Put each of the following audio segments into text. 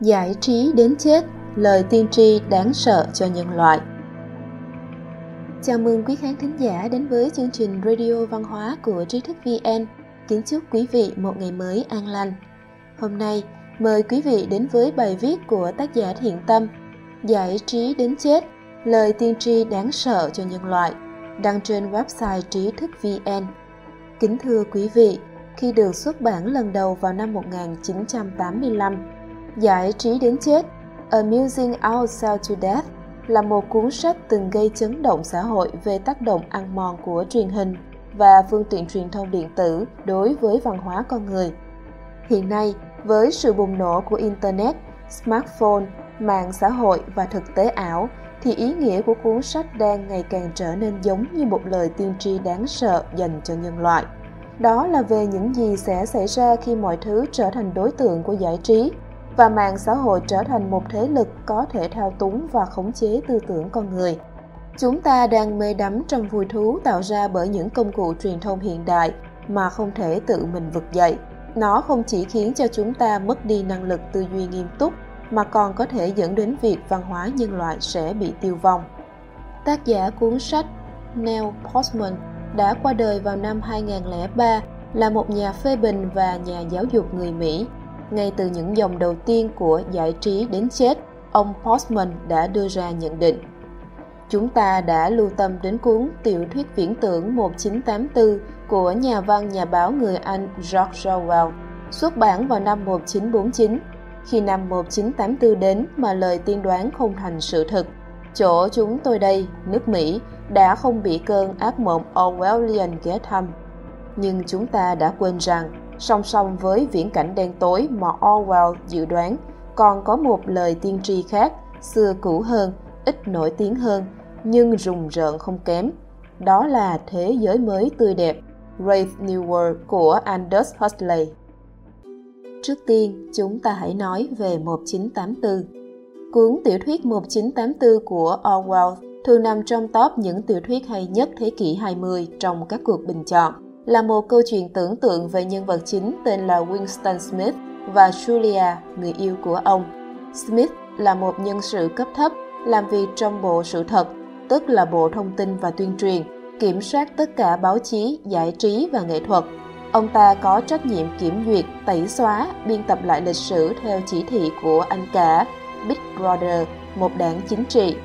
Giải trí đến chết, lời tiên tri đáng sợ cho nhân loại. Chào mừng quý khán thính giả đến với chương trình Radio Văn hóa của Trí thức VN. Kính chúc quý vị một ngày mới an lành. Hôm nay, mời quý vị đến với bài viết của tác giả Thiện Tâm Giải trí đến chết, lời tiên tri đáng sợ cho nhân loại, đăng trên website trí thức VN. Kính thưa quý vị, khi được xuất bản lần đầu vào năm 1985, Giải trí đến chết Amusing Ourselves to Death là một cuốn sách từng gây chấn động xã hội về tác động ăn mòn của truyền hình và phương tiện truyền thông điện tử đối với văn hóa con người. Hiện nay, với sự bùng nổ của Internet, smartphone, mạng xã hội và thực tế ảo, thì ý nghĩa của cuốn sách đang ngày càng trở nên giống như một lời tiên tri đáng sợ dành cho nhân loại. Đó là về những gì sẽ xảy ra khi mọi thứ trở thành đối tượng của giải trí và mạng xã hội trở thành một thế lực có thể thao túng và khống chế tư tưởng con người. Chúng ta đang mê đắm trong vui thú tạo ra bởi những công cụ truyền thông hiện đại mà không thể tự mình vực dậy. Nó không chỉ khiến cho chúng ta mất đi năng lực tư duy nghiêm túc, mà còn có thể dẫn đến việc văn hóa nhân loại sẽ bị tiêu vong. Tác giả cuốn sách Neil Postman đã qua đời vào năm 2003 là một nhà phê bình và nhà giáo dục người Mỹ ngay từ những dòng đầu tiên của giải trí đến chết, ông Postman đã đưa ra nhận định. Chúng ta đã lưu tâm đến cuốn tiểu thuyết viễn tưởng 1984 của nhà văn nhà báo người Anh George Orwell, xuất bản vào năm 1949. Khi năm 1984 đến mà lời tiên đoán không thành sự thực, chỗ chúng tôi đây, nước Mỹ, đã không bị cơn ác mộng Orwellian ghé thăm. Nhưng chúng ta đã quên rằng Song song với viễn cảnh đen tối mà Orwell dự đoán, còn có một lời tiên tri khác, xưa cũ hơn, ít nổi tiếng hơn, nhưng rùng rợn không kém. Đó là Thế giới mới tươi đẹp, Brave New World của Aldous Huxley. Trước tiên, chúng ta hãy nói về 1984. Cuốn tiểu thuyết 1984 của Orwell thường nằm trong top những tiểu thuyết hay nhất thế kỷ 20 trong các cuộc bình chọn là một câu chuyện tưởng tượng về nhân vật chính tên là Winston Smith và Julia, người yêu của ông. Smith là một nhân sự cấp thấp làm việc trong Bộ Sự thật, tức là Bộ Thông tin và Tuyên truyền, kiểm soát tất cả báo chí, giải trí và nghệ thuật. Ông ta có trách nhiệm kiểm duyệt, tẩy xóa, biên tập lại lịch sử theo chỉ thị của anh cả Big Brother, một đảng chính trị.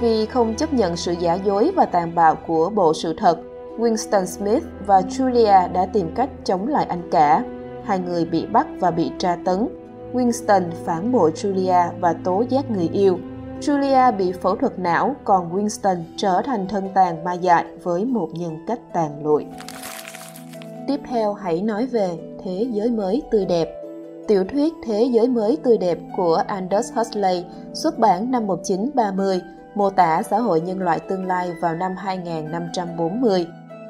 Vì không chấp nhận sự giả dối và tàn bạo của Bộ Sự thật, Winston Smith và Julia đã tìm cách chống lại anh cả. Hai người bị bắt và bị tra tấn. Winston phản bội Julia và tố giác người yêu. Julia bị phẫu thuật não, còn Winston trở thành thân tàn ma dại với một nhân cách tàn lụi. Tiếp theo hãy nói về Thế giới mới tươi đẹp. Tiểu thuyết Thế giới mới tươi đẹp của Aldous Huxley xuất bản năm 1930 mô tả xã hội nhân loại tương lai vào năm 2540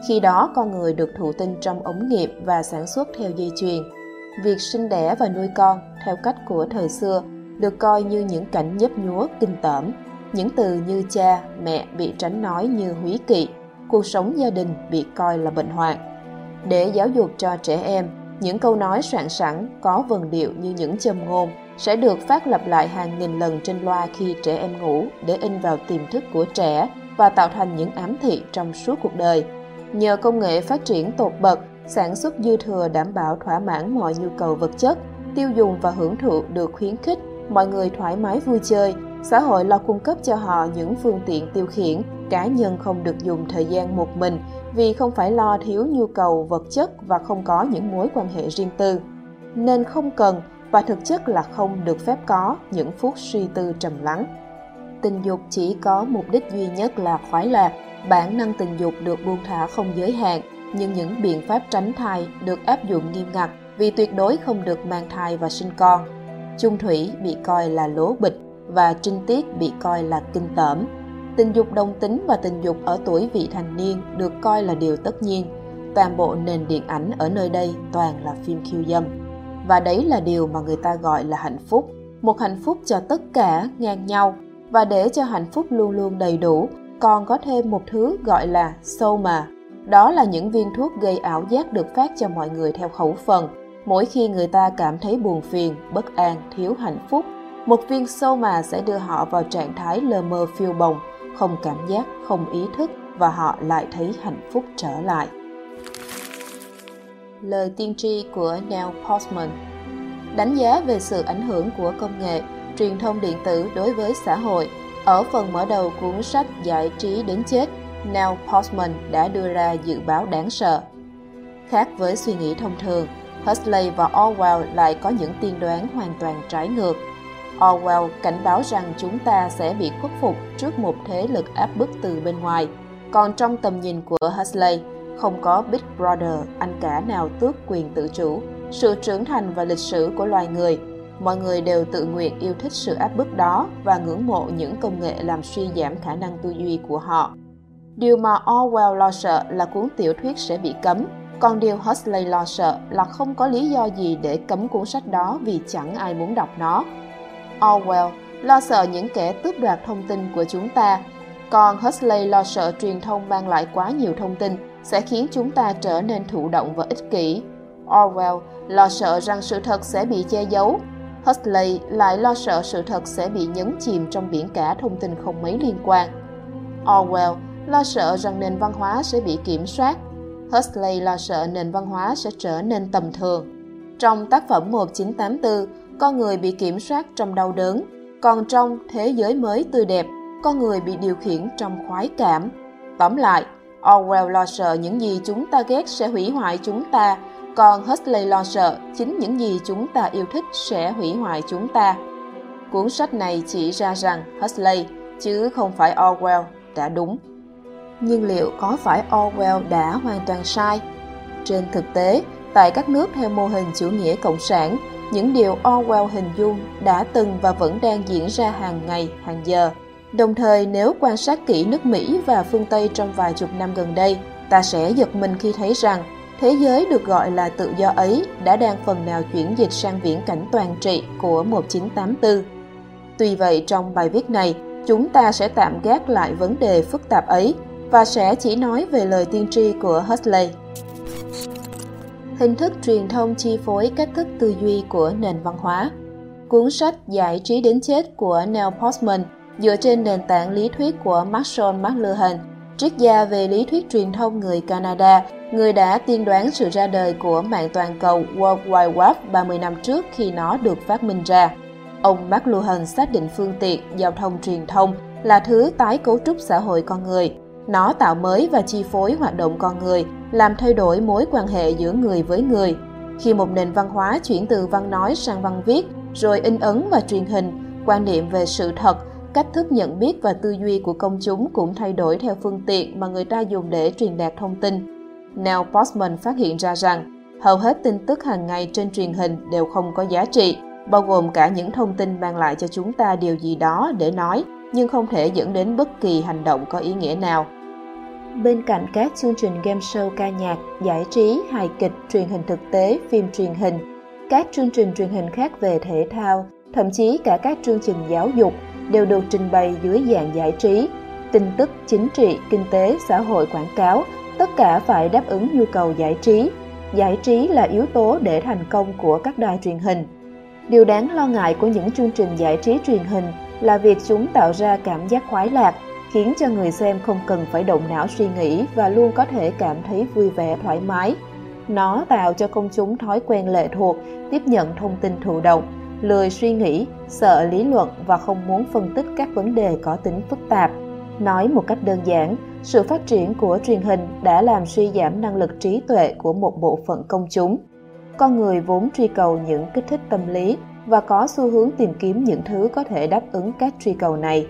khi đó con người được thụ tinh trong ống nghiệm và sản xuất theo dây chuyền. Việc sinh đẻ và nuôi con theo cách của thời xưa được coi như những cảnh nhấp nhúa kinh tởm. Những từ như cha, mẹ bị tránh nói như húy kỵ, cuộc sống gia đình bị coi là bệnh hoạn. Để giáo dục cho trẻ em, những câu nói soạn sẵn có vần điệu như những châm ngôn sẽ được phát lặp lại hàng nghìn lần trên loa khi trẻ em ngủ để in vào tiềm thức của trẻ và tạo thành những ám thị trong suốt cuộc đời. Nhờ công nghệ phát triển tột bậc, sản xuất dư thừa đảm bảo thỏa mãn mọi nhu cầu vật chất, tiêu dùng và hưởng thụ được khuyến khích, mọi người thoải mái vui chơi, xã hội lo cung cấp cho họ những phương tiện tiêu khiển, cá nhân không được dùng thời gian một mình vì không phải lo thiếu nhu cầu vật chất và không có những mối quan hệ riêng tư. Nên không cần và thực chất là không được phép có những phút suy tư trầm lắng. Tình dục chỉ có mục đích duy nhất là khoái lạc, bản năng tình dục được buông thả không giới hạn, nhưng những biện pháp tránh thai được áp dụng nghiêm ngặt vì tuyệt đối không được mang thai và sinh con. Chung thủy bị coi là lố bịch và trinh tiết bị coi là kinh tởm. Tình dục đồng tính và tình dục ở tuổi vị thành niên được coi là điều tất nhiên. Toàn bộ nền điện ảnh ở nơi đây toàn là phim khiêu dâm. Và đấy là điều mà người ta gọi là hạnh phúc. Một hạnh phúc cho tất cả ngang nhau. Và để cho hạnh phúc luôn luôn đầy đủ còn có thêm một thứ gọi là soma. Đó là những viên thuốc gây ảo giác được phát cho mọi người theo khẩu phần. mỗi khi người ta cảm thấy buồn phiền, bất an, thiếu hạnh phúc, một viên sâu mà sẽ đưa họ vào trạng thái lờ mơ phiêu bồng, không cảm giác, không ý thức và họ lại thấy hạnh phúc trở lại. Lời tiên tri của Neil Postman Đánh giá về sự ảnh hưởng của công nghệ, truyền thông điện tử đối với xã hội ở phần mở đầu cuốn sách Giải trí đến chết, Neil Postman đã đưa ra dự báo đáng sợ. Khác với suy nghĩ thông thường, Huxley và Orwell lại có những tiên đoán hoàn toàn trái ngược. Orwell cảnh báo rằng chúng ta sẽ bị khuất phục trước một thế lực áp bức từ bên ngoài. Còn trong tầm nhìn của Huxley, không có Big Brother, anh cả nào tước quyền tự chủ, sự trưởng thành và lịch sử của loài người. Mọi người đều tự nguyện yêu thích sự áp bức đó và ngưỡng mộ những công nghệ làm suy giảm khả năng tư duy của họ. Điều mà Orwell lo sợ là cuốn tiểu thuyết sẽ bị cấm, còn điều Huxley lo sợ là không có lý do gì để cấm cuốn sách đó vì chẳng ai muốn đọc nó. Orwell lo sợ những kẻ tước đoạt thông tin của chúng ta, còn Huxley lo sợ truyền thông mang lại quá nhiều thông tin sẽ khiến chúng ta trở nên thụ động và ích kỷ. Orwell lo sợ rằng sự thật sẽ bị che giấu. Huxley lại lo sợ sự thật sẽ bị nhấn chìm trong biển cả thông tin không mấy liên quan. Orwell lo sợ rằng nền văn hóa sẽ bị kiểm soát. Huxley lo sợ nền văn hóa sẽ trở nên tầm thường. Trong tác phẩm 1984, con người bị kiểm soát trong đau đớn, còn trong thế giới mới tươi đẹp, con người bị điều khiển trong khoái cảm. Tóm lại, Orwell lo sợ những gì chúng ta ghét sẽ hủy hoại chúng ta, còn Huxley lo sợ chính những gì chúng ta yêu thích sẽ hủy hoại chúng ta. Cuốn sách này chỉ ra rằng Huxley, chứ không phải Orwell, đã đúng. Nhưng liệu có phải Orwell đã hoàn toàn sai? Trên thực tế, tại các nước theo mô hình chủ nghĩa cộng sản, những điều Orwell hình dung đã từng và vẫn đang diễn ra hàng ngày, hàng giờ – Đồng thời nếu quan sát kỹ nước Mỹ và phương Tây trong vài chục năm gần đây, ta sẽ giật mình khi thấy rằng thế giới được gọi là tự do ấy đã đang phần nào chuyển dịch sang viễn cảnh toàn trị của 1984. Tuy vậy trong bài viết này, chúng ta sẽ tạm gác lại vấn đề phức tạp ấy và sẽ chỉ nói về lời tiên tri của Huxley. Hình thức truyền thông chi phối cách thức tư duy của nền văn hóa Cuốn sách Giải trí đến chết của Neil Postman dựa trên nền tảng lý thuyết của Marshall McLuhan, triết gia về lý thuyết truyền thông người Canada, người đã tiên đoán sự ra đời của mạng toàn cầu World Wide Web 30 năm trước khi nó được phát minh ra. Ông McLuhan xác định phương tiện giao thông truyền thông là thứ tái cấu trúc xã hội con người. Nó tạo mới và chi phối hoạt động con người, làm thay đổi mối quan hệ giữa người với người. Khi một nền văn hóa chuyển từ văn nói sang văn viết, rồi in ấn và truyền hình, quan niệm về sự thật, Cách thức nhận biết và tư duy của công chúng cũng thay đổi theo phương tiện mà người ta dùng để truyền đạt thông tin. Neil Postman phát hiện ra rằng hầu hết tin tức hàng ngày trên truyền hình đều không có giá trị, bao gồm cả những thông tin mang lại cho chúng ta điều gì đó để nói, nhưng không thể dẫn đến bất kỳ hành động có ý nghĩa nào. Bên cạnh các chương trình game show ca nhạc, giải trí, hài kịch, truyền hình thực tế, phim truyền hình, các chương trình truyền hình khác về thể thao, thậm chí cả các chương trình giáo dục đều được trình bày dưới dạng giải trí, tin tức chính trị, kinh tế, xã hội quảng cáo, tất cả phải đáp ứng nhu cầu giải trí. Giải trí là yếu tố để thành công của các đài truyền hình. Điều đáng lo ngại của những chương trình giải trí truyền hình là việc chúng tạo ra cảm giác khoái lạc, khiến cho người xem không cần phải động não suy nghĩ và luôn có thể cảm thấy vui vẻ thoải mái. Nó tạo cho công chúng thói quen lệ thuộc, tiếp nhận thông tin thụ động, lười suy nghĩ, sợ lý luận và không muốn phân tích các vấn đề có tính phức tạp. Nói một cách đơn giản, sự phát triển của truyền hình đã làm suy giảm năng lực trí tuệ của một bộ phận công chúng. Con người vốn truy cầu những kích thích tâm lý và có xu hướng tìm kiếm những thứ có thể đáp ứng các truy cầu này.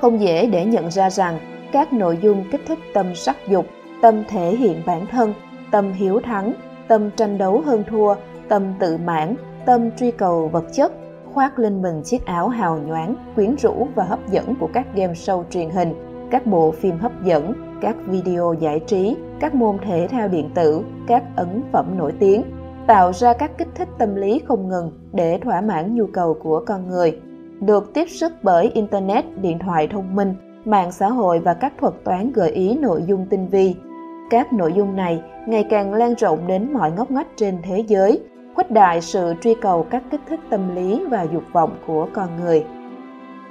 Không dễ để nhận ra rằng các nội dung kích thích tâm sắc dục, tâm thể hiện bản thân, tâm hiếu thắng, tâm tranh đấu hơn thua, tâm tự mãn tâm truy cầu vật chất khoác lên mình chiếc áo hào nhoáng, quyến rũ và hấp dẫn của các game show truyền hình, các bộ phim hấp dẫn, các video giải trí, các môn thể thao điện tử, các ấn phẩm nổi tiếng, tạo ra các kích thích tâm lý không ngừng để thỏa mãn nhu cầu của con người. Được tiếp sức bởi Internet, điện thoại thông minh, mạng xã hội và các thuật toán gợi ý nội dung tinh vi. Các nội dung này ngày càng lan rộng đến mọi ngóc ngách trên thế giới, khuếch đại sự truy cầu các kích thích tâm lý và dục vọng của con người.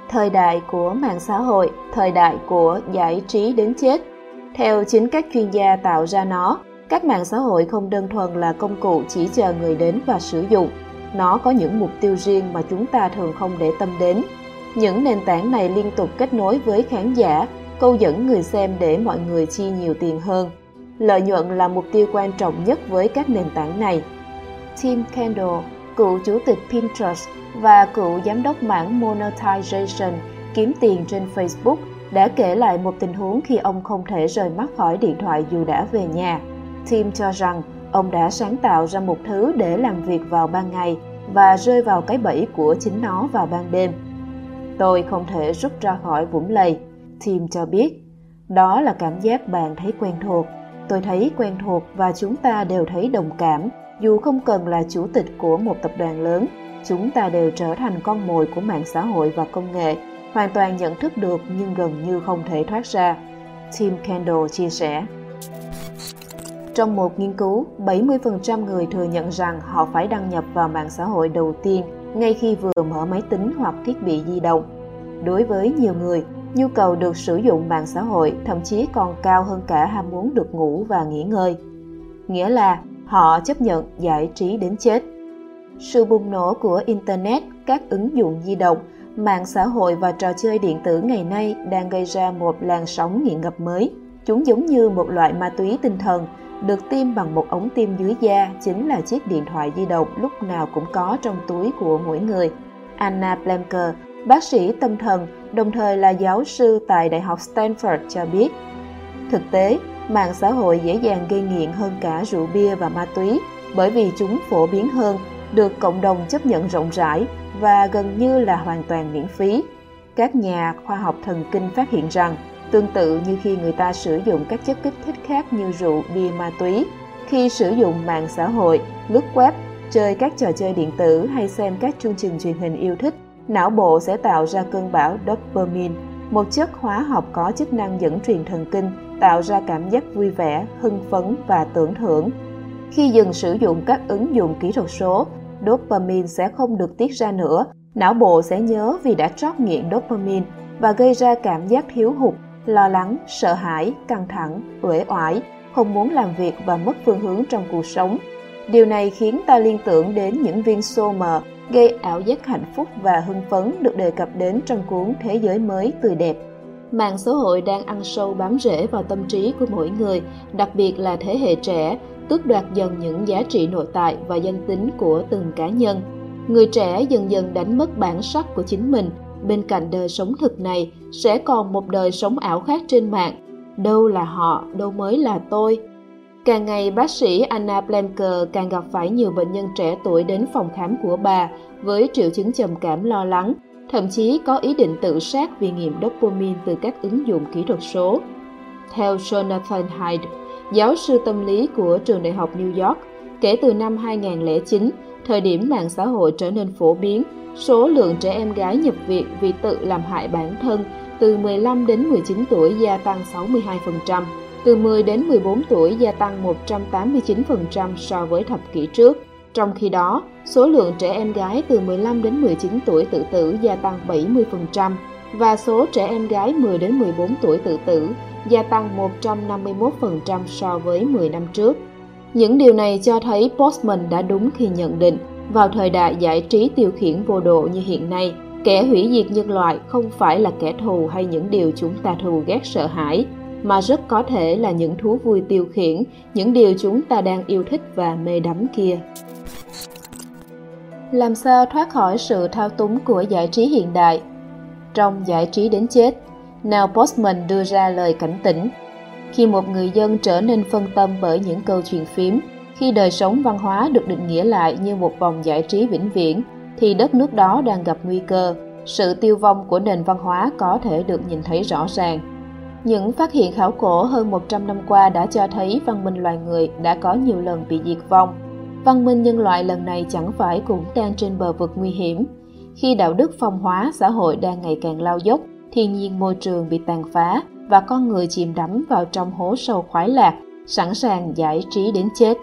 Thời đại của mạng xã hội, thời đại của giải trí đến chết. Theo chính các chuyên gia tạo ra nó, các mạng xã hội không đơn thuần là công cụ chỉ chờ người đến và sử dụng. Nó có những mục tiêu riêng mà chúng ta thường không để tâm đến. Những nền tảng này liên tục kết nối với khán giả, câu dẫn người xem để mọi người chi nhiều tiền hơn. Lợi nhuận là mục tiêu quan trọng nhất với các nền tảng này. Tim Kendall, cựu chủ tịch Pinterest và cựu giám đốc mảng Monetization kiếm tiền trên Facebook đã kể lại một tình huống khi ông không thể rời mắt khỏi điện thoại dù đã về nhà. Tim cho rằng ông đã sáng tạo ra một thứ để làm việc vào ban ngày và rơi vào cái bẫy của chính nó vào ban đêm. Tôi không thể rút ra khỏi vũng lầy, Tim cho biết. Đó là cảm giác bạn thấy quen thuộc. Tôi thấy quen thuộc và chúng ta đều thấy đồng cảm, dù không cần là chủ tịch của một tập đoàn lớn. Chúng ta đều trở thành con mồi của mạng xã hội và công nghệ, hoàn toàn nhận thức được nhưng gần như không thể thoát ra. Tim Kendall chia sẻ. Trong một nghiên cứu, 70% người thừa nhận rằng họ phải đăng nhập vào mạng xã hội đầu tiên ngay khi vừa mở máy tính hoặc thiết bị di động. Đối với nhiều người, nhu cầu được sử dụng mạng xã hội thậm chí còn cao hơn cả ham muốn được ngủ và nghỉ ngơi. Nghĩa là họ chấp nhận giải trí đến chết. Sự bùng nổ của Internet, các ứng dụng di động, mạng xã hội và trò chơi điện tử ngày nay đang gây ra một làn sóng nghiện ngập mới. Chúng giống như một loại ma túy tinh thần, được tiêm bằng một ống tiêm dưới da chính là chiếc điện thoại di động lúc nào cũng có trong túi của mỗi người. Anna Blemker, bác sĩ tâm thần, đồng thời là giáo sư tại Đại học Stanford cho biết. Thực tế, mạng xã hội dễ dàng gây nghiện hơn cả rượu bia và ma túy bởi vì chúng phổ biến hơn, được cộng đồng chấp nhận rộng rãi và gần như là hoàn toàn miễn phí. Các nhà khoa học thần kinh phát hiện rằng Tương tự như khi người ta sử dụng các chất kích thích khác như rượu, bia, ma túy, khi sử dụng mạng xã hội, lướt web, chơi các trò chơi điện tử hay xem các chương trình truyền hình yêu thích, não bộ sẽ tạo ra cơn bão dopamine, một chất hóa học có chức năng dẫn truyền thần kinh, tạo ra cảm giác vui vẻ, hưng phấn và tưởng thưởng. Khi dừng sử dụng các ứng dụng kỹ thuật số, dopamine sẽ không được tiết ra nữa, não bộ sẽ nhớ vì đã trót nghiện dopamine và gây ra cảm giác thiếu hụt lo lắng, sợ hãi, căng thẳng, uể oải, không muốn làm việc và mất phương hướng trong cuộc sống. Điều này khiến ta liên tưởng đến những viên xô mờ gây ảo giác hạnh phúc và hưng phấn được đề cập đến trong cuốn Thế giới mới tươi đẹp. Mạng xã hội đang ăn sâu bám rễ vào tâm trí của mỗi người, đặc biệt là thế hệ trẻ, tước đoạt dần những giá trị nội tại và danh tính của từng cá nhân. Người trẻ dần dần đánh mất bản sắc của chính mình – bên cạnh đời sống thực này sẽ còn một đời sống ảo khác trên mạng. Đâu là họ đâu mới là tôi. Càng ngày bác sĩ anna blanker càng gặp phải nhiều bệnh nhân trẻ tuổi đến phòng khám của bà với triệu chứng trầm cảm lo lắng thậm chí có ý định tự sát vì nghiện dopamine từ các ứng dụng kỹ thuật số theo jonathan hyde giáo sư tâm lý của trường đại học new york kể từ năm 2009 thời điểm mạng xã hội trở nên phổ biến số lượng trẻ em gái nhập viện vì tự làm hại bản thân từ 15 đến 19 tuổi gia tăng 62%, từ 10 đến 14 tuổi gia tăng 189% so với thập kỷ trước. Trong khi đó, số lượng trẻ em gái từ 15 đến 19 tuổi tự tử gia tăng 70% và số trẻ em gái 10 đến 14 tuổi tự tử gia tăng 151% so với 10 năm trước. Những điều này cho thấy Postman đã đúng khi nhận định vào thời đại giải trí tiêu khiển vô độ như hiện nay, kẻ hủy diệt nhân loại không phải là kẻ thù hay những điều chúng ta thù ghét sợ hãi, mà rất có thể là những thú vui tiêu khiển, những điều chúng ta đang yêu thích và mê đắm kia. Làm sao thoát khỏi sự thao túng của giải trí hiện đại? Trong giải trí đến chết, Neil Postman đưa ra lời cảnh tỉnh. Khi một người dân trở nên phân tâm bởi những câu chuyện phím, khi đời sống văn hóa được định nghĩa lại như một vòng giải trí vĩnh viễn, thì đất nước đó đang gặp nguy cơ. Sự tiêu vong của nền văn hóa có thể được nhìn thấy rõ ràng. Những phát hiện khảo cổ hơn 100 năm qua đã cho thấy văn minh loài người đã có nhiều lần bị diệt vong. Văn minh nhân loại lần này chẳng phải cũng đang trên bờ vực nguy hiểm. Khi đạo đức phong hóa xã hội đang ngày càng lao dốc, thiên nhiên môi trường bị tàn phá và con người chìm đắm vào trong hố sâu khoái lạc, sẵn sàng giải trí đến chết.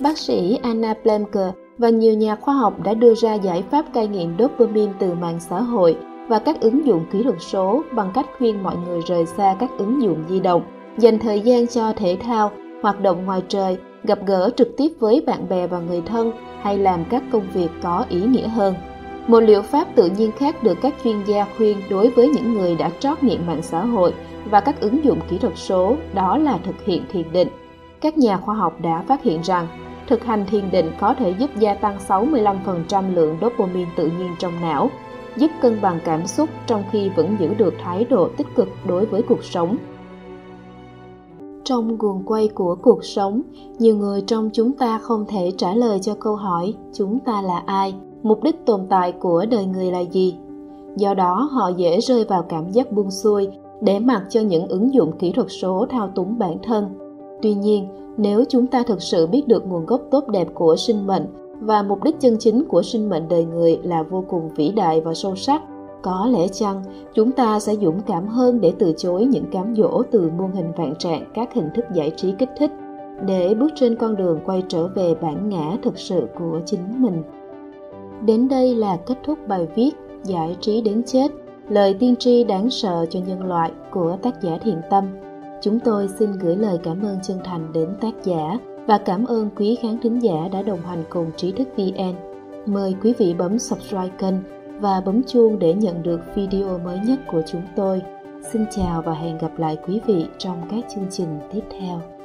Bác sĩ Anna Plemker và nhiều nhà khoa học đã đưa ra giải pháp cai nghiện dopamine từ mạng xã hội và các ứng dụng kỹ thuật số bằng cách khuyên mọi người rời xa các ứng dụng di động, dành thời gian cho thể thao, hoạt động ngoài trời, gặp gỡ trực tiếp với bạn bè và người thân hay làm các công việc có ý nghĩa hơn. Một liệu pháp tự nhiên khác được các chuyên gia khuyên đối với những người đã trót nghiện mạng xã hội và các ứng dụng kỹ thuật số đó là thực hiện thiền định. Các nhà khoa học đã phát hiện rằng thực hành thiền định có thể giúp gia tăng 65% lượng dopamine tự nhiên trong não, giúp cân bằng cảm xúc trong khi vẫn giữ được thái độ tích cực đối với cuộc sống. Trong guồng quay của cuộc sống, nhiều người trong chúng ta không thể trả lời cho câu hỏi chúng ta là ai, mục đích tồn tại của đời người là gì. Do đó họ dễ rơi vào cảm giác buông xuôi để mặc cho những ứng dụng kỹ thuật số thao túng bản thân. Tuy nhiên, nếu chúng ta thực sự biết được nguồn gốc tốt đẹp của sinh mệnh và mục đích chân chính của sinh mệnh đời người là vô cùng vĩ đại và sâu sắc có lẽ chăng chúng ta sẽ dũng cảm hơn để từ chối những cám dỗ từ muôn hình vạn trạng các hình thức giải trí kích thích, để bước trên con đường quay trở về bản ngã thực sự của chính mình? Đến đây là kết thúc bài viết giải trí đến chết, lời tiên tri đáng sợ cho nhân loại của tác giả thiện tâm. Chúng tôi xin gửi lời cảm ơn chân thành đến tác giả và cảm ơn quý khán thính giả đã đồng hành cùng trí thức vn mời quý vị bấm subscribe kênh và bấm chuông để nhận được video mới nhất của chúng tôi. Xin chào và hẹn gặp lại quý vị trong các chương trình tiếp theo.